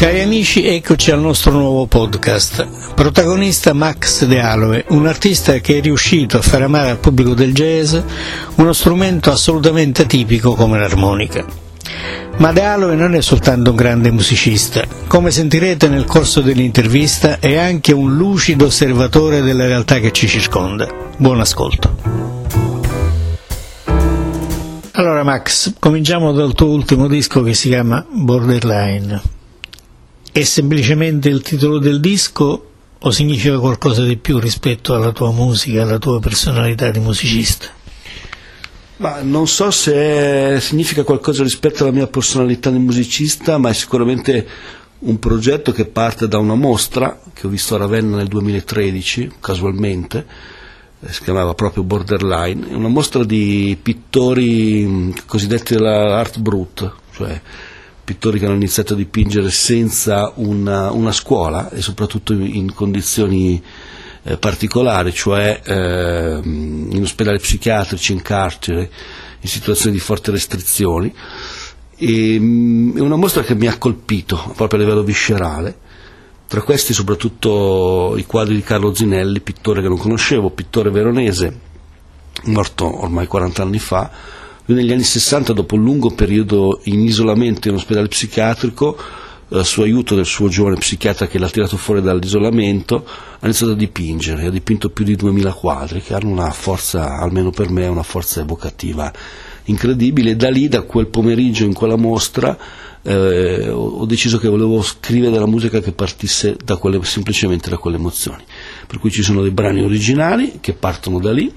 Cari amici, eccoci al nostro nuovo podcast. Protagonista Max De Aloe, un artista che è riuscito a far amare al pubblico del jazz uno strumento assolutamente atipico come l'armonica. Ma De Aloe non è soltanto un grande musicista, come sentirete nel corso dell'intervista è anche un lucido osservatore della realtà che ci circonda. Buon ascolto. Allora Max, cominciamo dal tuo ultimo disco che si chiama Borderline. È semplicemente il titolo del disco o significa qualcosa di più rispetto alla tua musica, alla tua personalità di musicista? Ma non so se significa qualcosa rispetto alla mia personalità di musicista, ma è sicuramente un progetto che parte da una mostra che ho visto a Ravenna nel 2013, casualmente, eh, si chiamava proprio Borderline, una mostra di pittori cosiddetti della art brut, cioè pittori che hanno iniziato a dipingere senza una, una scuola e soprattutto in condizioni eh, particolari, cioè eh, in ospedali psichiatrici, in carcere, in situazioni di forti restrizioni. E, mh, mm, è una mostra che mi ha colpito proprio a livello viscerale. Tra questi soprattutto i quadri di Carlo Zinelli, pittore che non conoscevo, pittore veronese, morto ormai 40 anni fa, lui negli anni 60, dopo un lungo periodo in isolamento in ospedale psichiatrico, a suo aiuto del suo giovane psichiatra che l'ha tirato fuori dall'isolamento, ha iniziato a dipingere, ha dipinto più di 2000 quadri che hanno una forza, almeno per me, una forza evocativa incredibile. Da lì, da quel pomeriggio in quella mostra, eh, ho deciso che volevo scrivere della musica che partisse da quelle, semplicemente da quelle emozioni. Per cui ci sono dei brani originali che partono da lì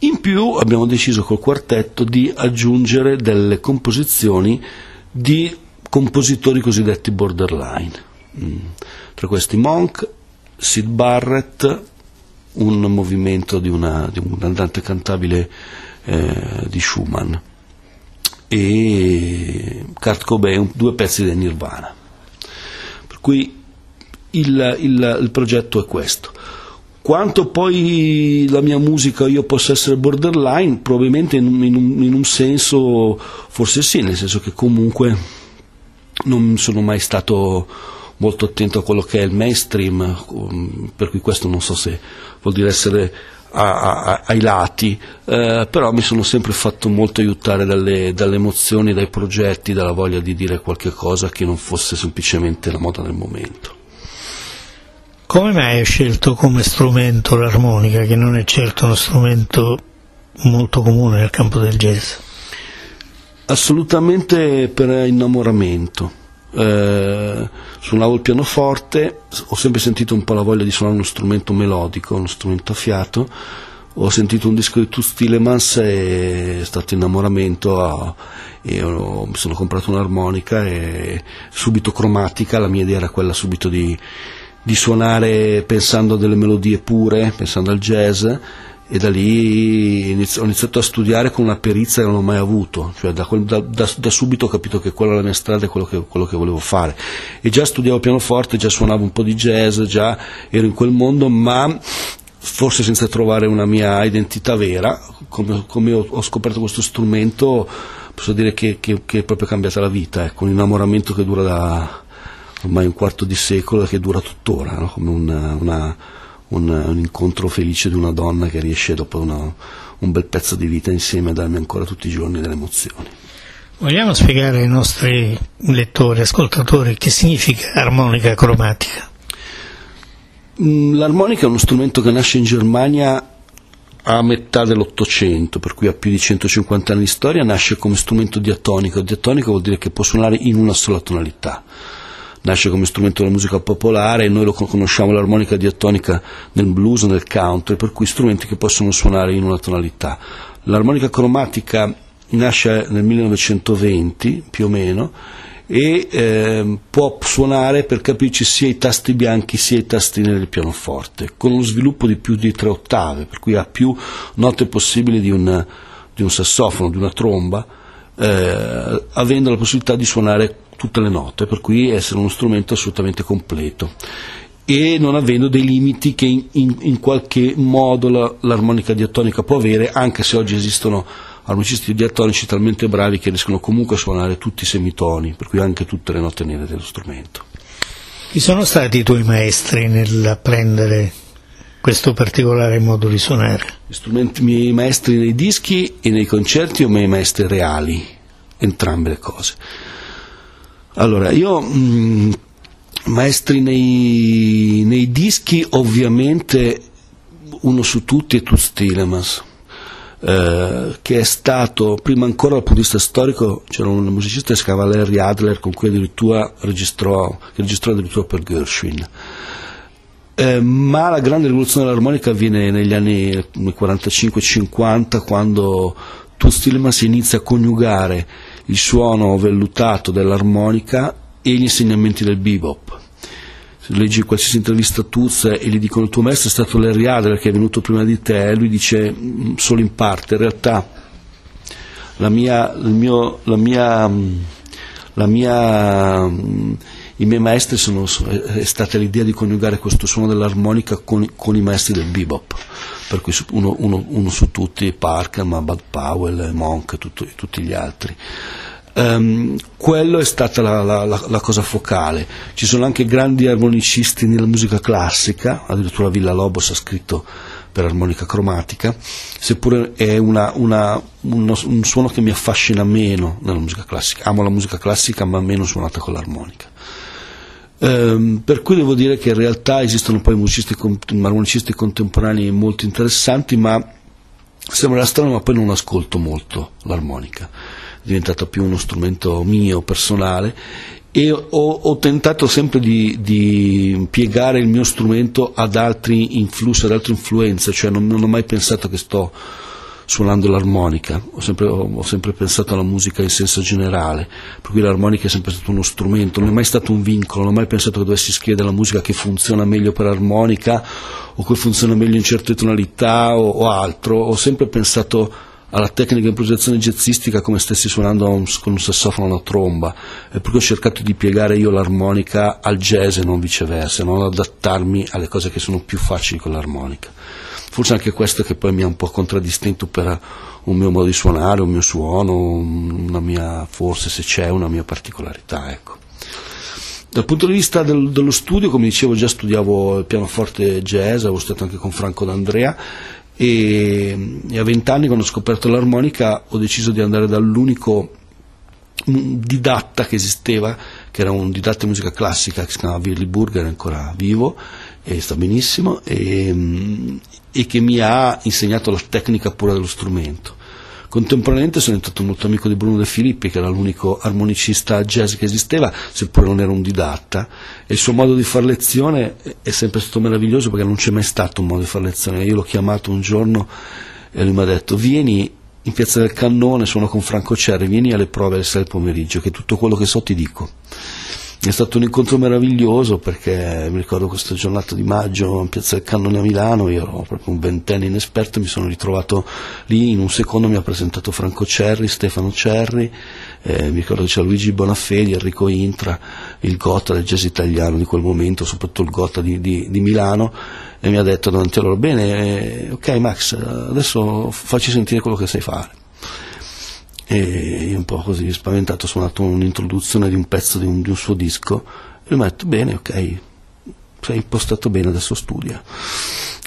in più abbiamo deciso col quartetto di aggiungere delle composizioni di compositori cosiddetti borderline. Mm. Tra questi Monk, Sid Barrett, un movimento di, una, di un andante cantabile eh, di Schumann e Kurt Cobain, due pezzi del Nirvana. Per cui il, il, il progetto è questo. Quanto poi la mia musica io possa essere borderline, probabilmente in, in, un, in un senso forse sì, nel senso che comunque non sono mai stato molto attento a quello che è il mainstream, per cui questo non so se vuol dire essere a, a, ai lati, eh, però mi sono sempre fatto molto aiutare dalle, dalle, emozioni, dai progetti, dalla voglia di dire qualche cosa che non fosse semplicemente la moda del momento. Come mai hai scelto come strumento l'armonica, che non è certo uno strumento molto comune nel campo del jazz? Assolutamente per innamoramento. Eh, suonavo il pianoforte, ho sempre sentito un po' la voglia di suonare uno strumento melodico, uno strumento a fiato. Ho sentito un disco di Toots Tillemans e è stato innamoramento. E mi sono comprato un'armonica e subito cromatica, la mia idea era quella subito di di suonare pensando a delle melodie pure, pensando al jazz e da lì ho iniziato a studiare con una perizia che non ho mai avuto, cioè da, da, da, da subito ho capito che quella era la mia strada e quello che, quello che, volevo fare. E già studiavo pianoforte, già suonavo un po' di jazz, già ero in quel mondo, ma forse senza trovare una mia identità vera, come, come ho, ho, scoperto questo strumento, posso dire che, che, che è proprio cambiata la vita, ecco, un innamoramento che dura da ormai un quarto di secolo che dura tuttora, no? come una, una, un, un, incontro felice di una donna che riesce dopo una, un bel pezzo di vita insieme a darmi ancora tutti i giorni delle emozioni. Vogliamo spiegare ai nostri lettori, ascoltatori, che significa armonica cromatica? Mm, l'armonica è uno strumento che nasce in Germania a metà dell'Ottocento, per cui ha più di 150 anni di storia, nasce come strumento diatonico. Diatonico vuol dire che può suonare in una sola tonalità nasce come strumento della musica popolare e noi lo conosciamo l'armonica diatonica nel blues, nel country, per cui strumenti che possono suonare in una tonalità. L'armonica cromatica nasce nel 1920 più o meno e eh, può suonare per capirci sia i tasti bianchi sia i tasti neri del pianoforte, con uno sviluppo di più di tre ottave, per cui ha più note possibili di un, di un sassofono, di una tromba, eh, avendo la possibilità di suonare tutte le note, per cui essere uno strumento assolutamente completo e non avendo dei limiti che in, in, in qualche modo la, l'armonica diatonica può avere, anche se oggi esistono armonicisti diatonici talmente bravi che riescono comunque a suonare tutti i semitoni, per cui anche tutte le note nere dello strumento. Chi sono stati i tuoi maestri nell'apprendere questo particolare modo di suonare? Strumenti miei maestri nei dischi e nei concerti o miei maestri reali? Entrambe le cose. Allora, io mh, mm, maestri nei, nei, dischi ovviamente uno su tutti è Toots Tillemans eh, che è stato, prima ancora dal punto di vista storico, c'era un musicista che si chiamava Larry Adler con cui addirittura registrò, registrò addirittura per Gershwin. Eh, ma la grande rivoluzione dell'armonica avviene negli anni 45-50 quando tu Stillman inizia a coniugare il suono vellutato dell'armonica e gli insegnamenti del bebop. Leggi qualsiasi intervista a Tuz e gli dicono il tuo maestro è stato Larry Adler che è venuto prima di te, lui dice mm, solo in parte, in realtà la mia, mio, la mia, la mia, mm, i miei maestri sono, è stata l'idea di coniugare questo suono dell'armonica con, con i maestri del bebop, per cui uno, uno, uno su tutti, Parker, Bud Powell, Monk e tutti gli altri. Um, quello è stata la, la, la, la, cosa focale. Ci sono anche grandi armonicisti nella musica classica, addirittura Villa Lobos ha scritto per armonica cromatica, seppure è una, una, uno, un suono che mi affascina meno nella musica classica. Amo la musica classica ma meno suonata con l'armonica. Um, per cui devo dire che in realtà esistono poi musicisti, armonicisti contemporanei molto interessanti, ma sembra strano, ma poi non ascolto molto l'armonica. Diventato più uno strumento mio, personale, e ho, ho tentato sempre di, di, piegare il mio strumento ad altri influssi, ad altre influenze, cioè non, non ho mai pensato che sto suonando l'armonica, ho sempre, ho sempre, pensato alla musica in senso generale, per cui l'armonica è sempre stato uno strumento, non è mai stato un vincolo, non ho mai pensato che dovessi scrivere della musica che funziona meglio per armonica o che funziona meglio in certe tonalità o, o altro, ho sempre pensato alla tecnica di improvvisazione jazzistica come stessi suonando con un sassofono o una tromba, e per cui ho cercato di piegare io l'armonica al jazz e non viceversa, non adattarmi alle cose che sono più facili con l'armonica. Forse anche questo che poi mi ha un po' contraddistinto per un mio modo di suonare, un mio suono, una mia, forse se c'è una mia particolarità. Ecco. Dal punto di vista del, dello studio, come dicevo, già studiavo il pianoforte jazz, avevo studiato anche con Franco D'Andrea e, e a vent'anni quando ho scoperto l'armonica ho deciso di andare dall'unico didatta che esisteva, che era un didatta di musica classica che si chiamava Willy Burger, ancora vivo e sta benissimo, e, e che mi ha insegnato la tecnica pura dello strumento. Contemporaneamente sono diventato molto amico di Bruno De Filippi, che era l'unico armonicista jazz che esisteva, seppure non era un didatta, e il suo modo di fare lezione è sempre stato meraviglioso perché non c'è mai stato un modo di fare lezione. Io l'ho chiamato un giorno e lui mi ha detto vieni in piazza del Cannone, sono con Franco Cerri, vieni alle prove alle 6 del pomeriggio, che tutto quello che so ti dico. È stato un incontro meraviglioso perché mi ricordo questa giornata di maggio in Piazza del Cannone a Milano, io ero proprio un ventenne inesperto mi sono ritrovato lì, in un secondo mi ha presentato Franco Cerri, Stefano Cerri, eh, mi ricordo che c'era Luigi Bonafedi, Enrico Intra, il Gotta del jazz italiano di quel momento, soprattutto il Gotta di, di, di Milano e mi ha detto davanti a loro, bene, eh, ok Max, adesso facci sentire quello che sai fare e un po' così spaventato ho suonato un'introduzione di un pezzo di un, di un suo disco. E mi ha detto bene ok sei impostato bene adesso studia.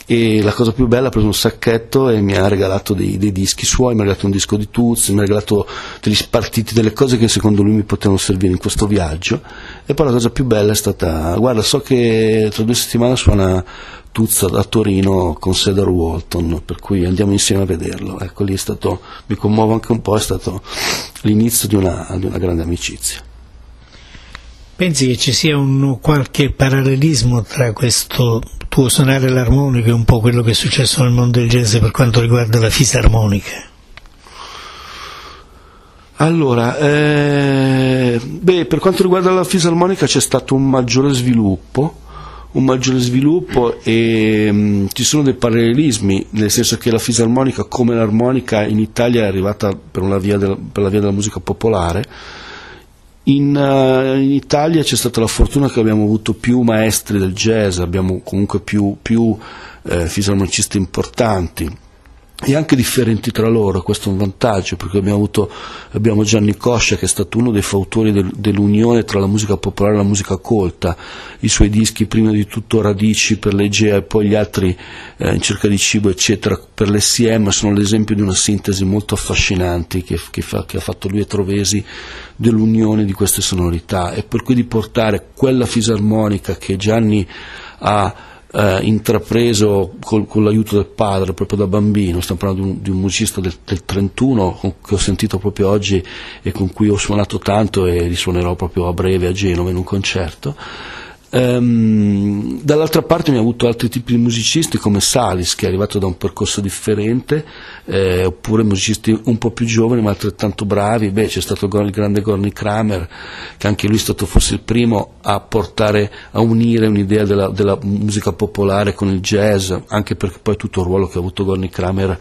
E la cosa più bella ha preso un sacchetto e mi ha regalato dei, dei, dischi suoi, mi ha regalato un disco di Tuz, mi ha regalato degli spartiti, delle cose che secondo lui mi potevano servire in questo viaggio. E poi la cosa più bella è stata, guarda so che tra due settimane suona Tuzza da Torino con Cedar Walton, per cui andiamo insieme a vederlo. Ecco, lì è stato, mi commuovo anche un po', è stato l'inizio di una, di una grande amicizia. Pensi che ci sia un qualche parallelismo tra questo tuo suonare l'armonica e un po' quello che è successo nel mondo del jazz per quanto riguarda la fisarmonica? Allora, eh, beh, per quanto riguarda la fisarmonica c'è stato un maggiore sviluppo un maggiore sviluppo e mh, mm, ci sono dei parallelismi, nel senso che la fisarmonica come l'armonica in Italia è arrivata per, del, per la via della musica popolare. In, uh, in, Italia c'è stata la fortuna che abbiamo avuto più maestri del jazz, abbiamo comunque più, più eh, fisarmonicisti importanti e anche differenti tra loro, questo è un vantaggio perché abbiamo, avuto, abbiamo Gianni Coscia che è stato uno dei fautori del, dell'unione tra la musica popolare e la musica colta, i suoi dischi prima di tutto Radici per l'Egea e poi gli altri eh, in cerca di cibo eccetera per l'SM sono l'esempio di una sintesi molto affascinante che, che, fa, che ha fatto lui e Trovesi dell'unione di queste sonorità. E per cui di portare quella fisarmonica che Gianni ha eh, intrapreso col, con l'aiuto del padre proprio da bambino, stiamo parlando di un, di un musicista del, del 31 con, che ho sentito proprio oggi e con cui ho suonato tanto e risuonerò proprio a breve a Genova in un concerto Ehm, dall'altra parte ha avuto altri tipi di musicisti come Salis che è arrivato da un percorso differente eh, oppure musicisti un po' più giovani ma altrettanto bravi. Beh, c'è stato il grande Gorny Kramer che anche lui è stato forse il primo a portare a unire un'idea della, della musica popolare con il jazz anche perché poi tutto il ruolo che ha avuto Gorny Kramer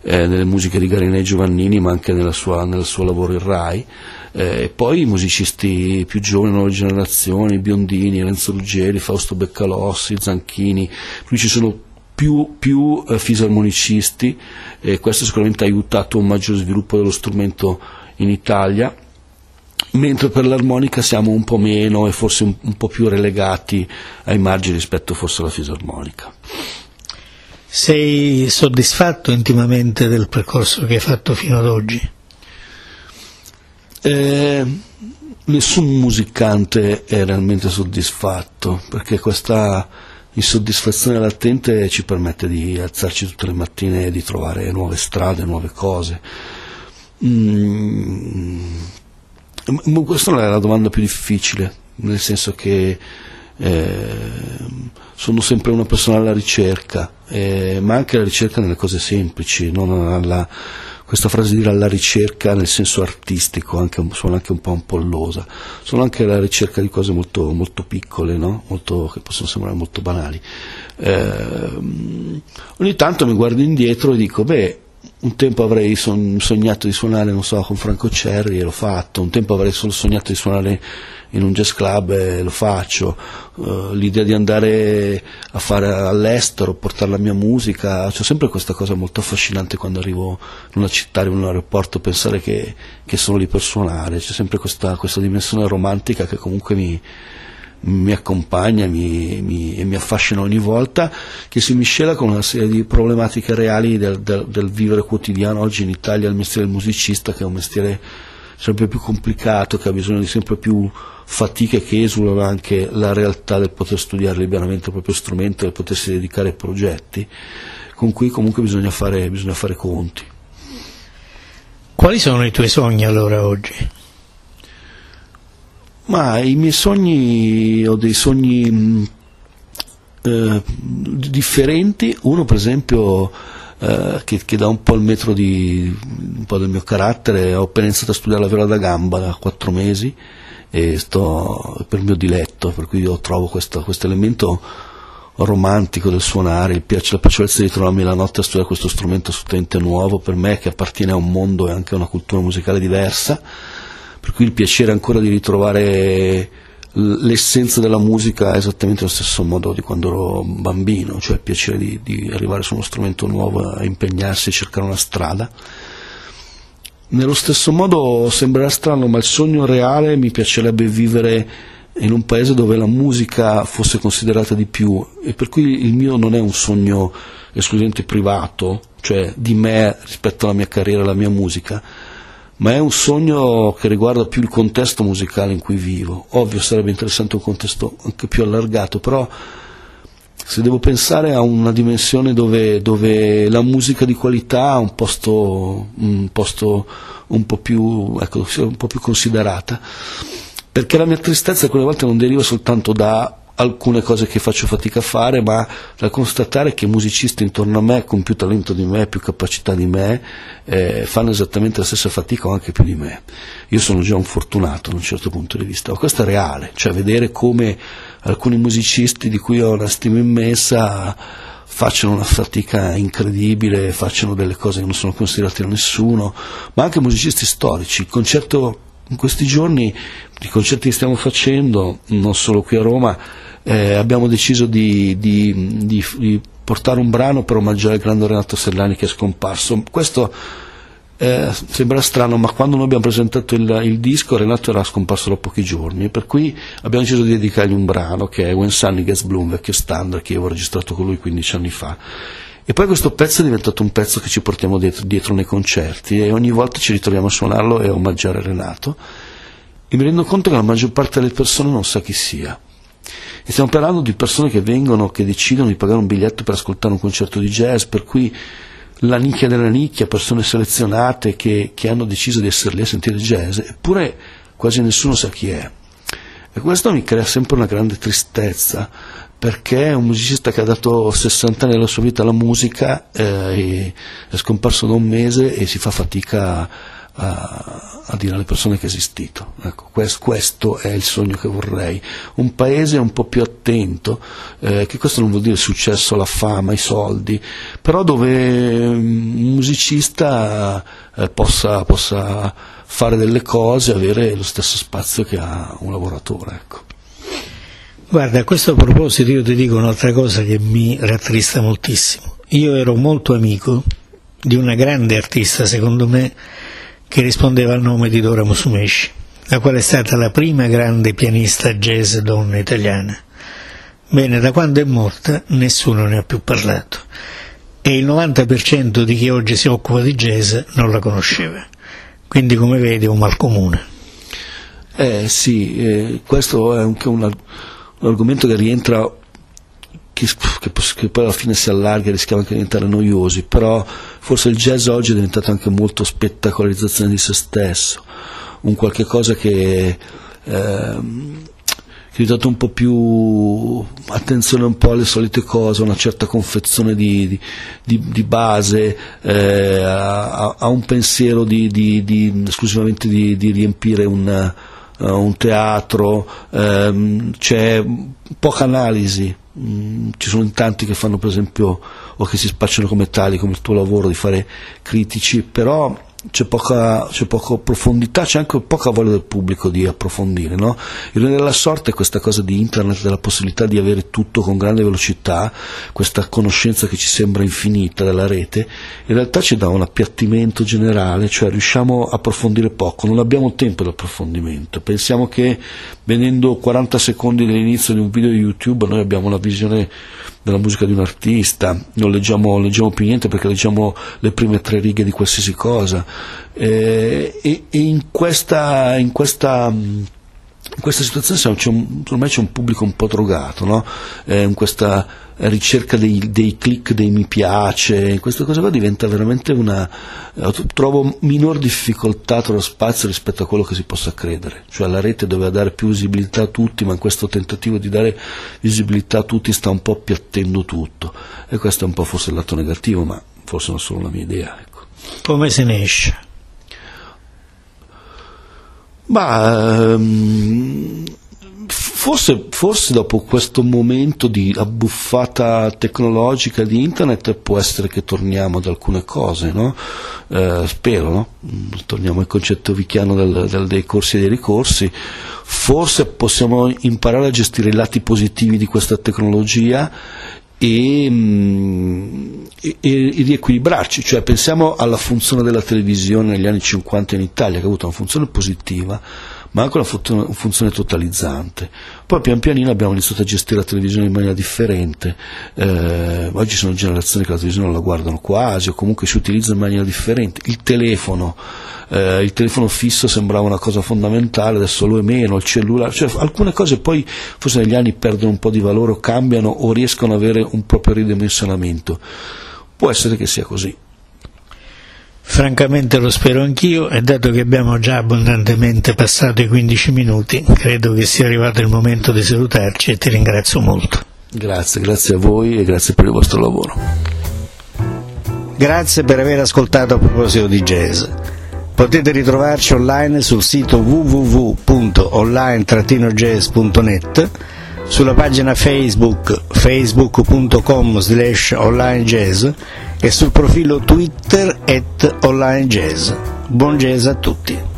eh, nelle musiche di Garinei Giovannini ma anche nella sua, nel suo lavoro in Rai e poi i musicisti più giovani, nuove generazioni, Biondini, Renzo Ruggeri, Fausto Beccalossi, Zanchini, qui ci sono più, più eh, fisarmonicisti e questo sicuramente ha aiutato un maggiore sviluppo dello strumento in Italia mentre per l'armonica siamo un po' meno e forse un, un po' più relegati ai margini rispetto forse alla fisarmonica. Sei soddisfatto intimamente del percorso che hai fatto fino ad oggi? Eh, nessun musicante è realmente soddisfatto perché questa insoddisfazione latente ci permette di alzarci tutte le mattine e di trovare nuove strade, nuove cose. Mm, questa non è la domanda più difficile, nel senso che eh, sono sempre una persona alla ricerca, eh, ma anche alla ricerca nelle cose semplici, non alla questa frase di dire alla ricerca nel senso artistico anche, suona anche un po' ampollosa, sono anche alla ricerca di cose molto, molto piccole, no? molto, che possono sembrare molto banali. Eh, ogni tanto mi guardo indietro e dico, beh, un tempo avrei sognato di suonare, non so, con Franco Cerri e l'ho fatto, un tempo avrei solo sognato di suonare in un jazz club e lo faccio, uh, l'idea di andare a fare all'estero, portare la mia musica, c'è sempre questa cosa molto affascinante quando arrivo in una città, in un aeroporto, pensare che, che sono lì per suonare, c'è sempre questa, questa dimensione romantica che comunque mi, mi accompagna mi, mi, e mi affascina ogni volta, che si miscela con una serie di problematiche reali del, del, del vivere quotidiano oggi in Italia, il mestiere del musicista, che è un mestiere sempre più complicato, che ha bisogno di sempre più fatiche che esulano anche la realtà del poter studiare liberamente il proprio strumento e potersi dedicare ai progetti, con cui comunque bisogna fare, bisogna fare conti. Quali sono i tuoi sogni allora oggi? Ma i miei sogni, ho dei sogni eh, differenti, uno per esempio eh, che, che, dà un po' il metro di, po' del mio carattere, ho appena iniziato a studiare la viola da gamba da quattro mesi e sto per il mio diletto, per cui io trovo questo, questo elemento romantico del suonare, il piace, la piacevolezza di trovarmi la notte a studiare questo strumento assolutamente nuovo per me che appartiene a un mondo e anche a una cultura musicale diversa, per cui il piacere ancora di ritrovare l'essenza della musica è esattamente allo stesso modo di quando ero bambino, cioè il piacere di, di arrivare su uno strumento nuovo, a impegnarsi e cercare una strada. Nello stesso modo sembrerà strano, ma il sogno reale mi piacerebbe vivere in un paese dove la musica fosse considerata di più e per cui il mio non è un sogno esclusivamente privato, cioè di me rispetto alla mia carriera, alla mia musica, ma è un sogno che riguarda più il contesto musicale in cui vivo. Ovvio sarebbe interessante un contesto anche più allargato, però se devo pensare a una dimensione dove, dove la musica di qualità ha un posto, un, posto un, po più, ecco, un po' più considerata, perché la mia tristezza alcune volte non deriva soltanto da alcune cose che faccio fatica a fare, ma da constatare che musicisti intorno a me, con più talento di me, più capacità di me, eh, fanno esattamente la stessa fatica o anche più di me. Io sono già un fortunato da un certo punto di vista, ma questo è reale, cioè vedere come alcuni musicisti di cui ho una stima immensa facciano una fatica incredibile, facciano delle cose che non sono considerate da nessuno, ma anche musicisti storici. Il concerto in questi giorni, i concerti che stiamo facendo, non solo qui a Roma, eh, abbiamo deciso di, di, di, di portare un brano per omaggiare il grande Renato Sellani che è scomparso. Questo eh, sembra strano, ma quando noi abbiamo presentato il, il, disco Renato era scomparso da pochi giorni, per cui abbiamo deciso di dedicargli un brano che è When Sunny Gets Bloom, vecchio standard che avevo registrato con lui 15 anni fa. E poi questo pezzo è diventato un pezzo che ci portiamo dietro, dietro nei concerti e ogni volta ci ritroviamo a suonarlo e a omaggiare Renato. E mi rendo conto che la maggior parte delle persone non sa chi sia. E stiamo parlando di persone che vengono, che decidono di pagare un biglietto per ascoltare un concerto di jazz, per cui la nicchia della nicchia, persone selezionate che, che hanno deciso di essere lì a sentire jazz, eppure quasi nessuno sa chi è. E questo mi crea sempre una grande tristezza, perché è un musicista che ha dato 60 anni della sua vita alla musica, eh, è scomparso da un mese e si fa fatica a, a, dire alle persone che è esistito. Ecco, questo, questo, è il sogno che vorrei. Un paese un po' più attento, eh, che questo non vuol dire successo, la fama, i soldi, però dove un musicista eh, possa, possa, fare delle cose avere lo stesso spazio che ha un lavoratore. Ecco. Guarda, a questo proposito io ti dico un'altra cosa che mi rattrista moltissimo. Io ero molto amico di una grande artista, secondo me, che rispondeva al nome di Dora Musumeci, la quale è stata la prima grande pianista jazz donna italiana. Bene, da quando è morta nessuno ne ha più parlato e il 90% di chi oggi si occupa di jazz non la conosceva. Quindi, come vedi, è un mal comune. Eh sì, eh, questo è anche un, un argomento che rientra che, che, che, poi alla fine si allarga e rischiava anche di diventare noiosi, però forse il jazz oggi è diventato anche molto spettacolarizzazione di se stesso, un qualche cosa che ehm, diventato un po' più attenzione un po' alle solite cose, una certa confezione di, di, di base, eh, a, a, un pensiero di, esclusivamente di, riempire un, uh, un teatro, ehm, c'è poca analisi. Mm, ci sono tanti che fanno per esempio o che si spacciano come tali, come il tuo lavoro di fare critici, però c'è poca, c'è poca, profondità, c'è anche poca voglia del pubblico di approfondire. No? Il della sorte è questa cosa di internet, della possibilità di avere tutto con grande velocità, questa conoscenza che ci sembra infinita della rete, in realtà ci dà un appiattimento generale, cioè riusciamo a approfondire poco, non abbiamo tempo di approfondimento. Pensiamo che venendo 40 secondi dall'inizio di un video di YouTube noi abbiamo una visione della musica di un artista, non leggiamo, leggiamo, più niente perché leggiamo le prime tre righe di qualsiasi cosa. Eh, e, e in, questa, in, questa, in, questa, situazione un, ormai c'è un pubblico un po' drogato, no? eh, in questa ricerca dei, dei, click, dei mi piace, questa cosa qua diventa veramente una... Trovo minor difficoltà lo spazio rispetto a quello che si possa credere, cioè la rete doveva dare più visibilità a tutti, ma in questo tentativo di dare visibilità a tutti sta un po' appiattendo tutto e questo è un po' forse il lato negativo, ma forse non solo la mia idea. Ecco. Come se ne esce? Ma um, forse, forse, dopo questo momento di abbuffata tecnologica di internet può essere che torniamo ad alcune cose, no? eh, spero, no? Mm, torniamo al concetto vichiano del, del, dei corsi e dei ricorsi, forse possiamo imparare a gestire i lati positivi di questa tecnologia e, mm, e, e, riequilibrarci, cioè pensiamo alla funzione della televisione negli anni 50 in Italia che ha avuto una funzione positiva ma anche una funzione totalizzante. Poi pian pianino abbiamo iniziato a gestire la televisione in maniera differente, eh, oggi sono generazioni che la televisione non la guardano quasi o comunque si utilizza in maniera differente, il telefono, eh, il telefono fisso sembrava una cosa fondamentale, adesso lo è meno, il cellulare, cioè alcune cose poi forse negli anni perdono un po' di valore o cambiano o riescono ad avere un proprio ridimensionamento. Può essere che sia così. Francamente lo spero anch'io e dato che abbiamo già abbondantemente passato i 15 minuti, credo che sia arrivato il momento di salutarci e ti ringrazio molto. Grazie, grazie a voi e grazie per il vostro lavoro. Grazie per aver ascoltato a proposito di jazz. Potete ritrovarci online sul sito www.online-jazz.net, sulla pagina Facebook facebook.com slash onlinejazz e sul profilo Twitter at onlinejazz. Buon jazz a tutti!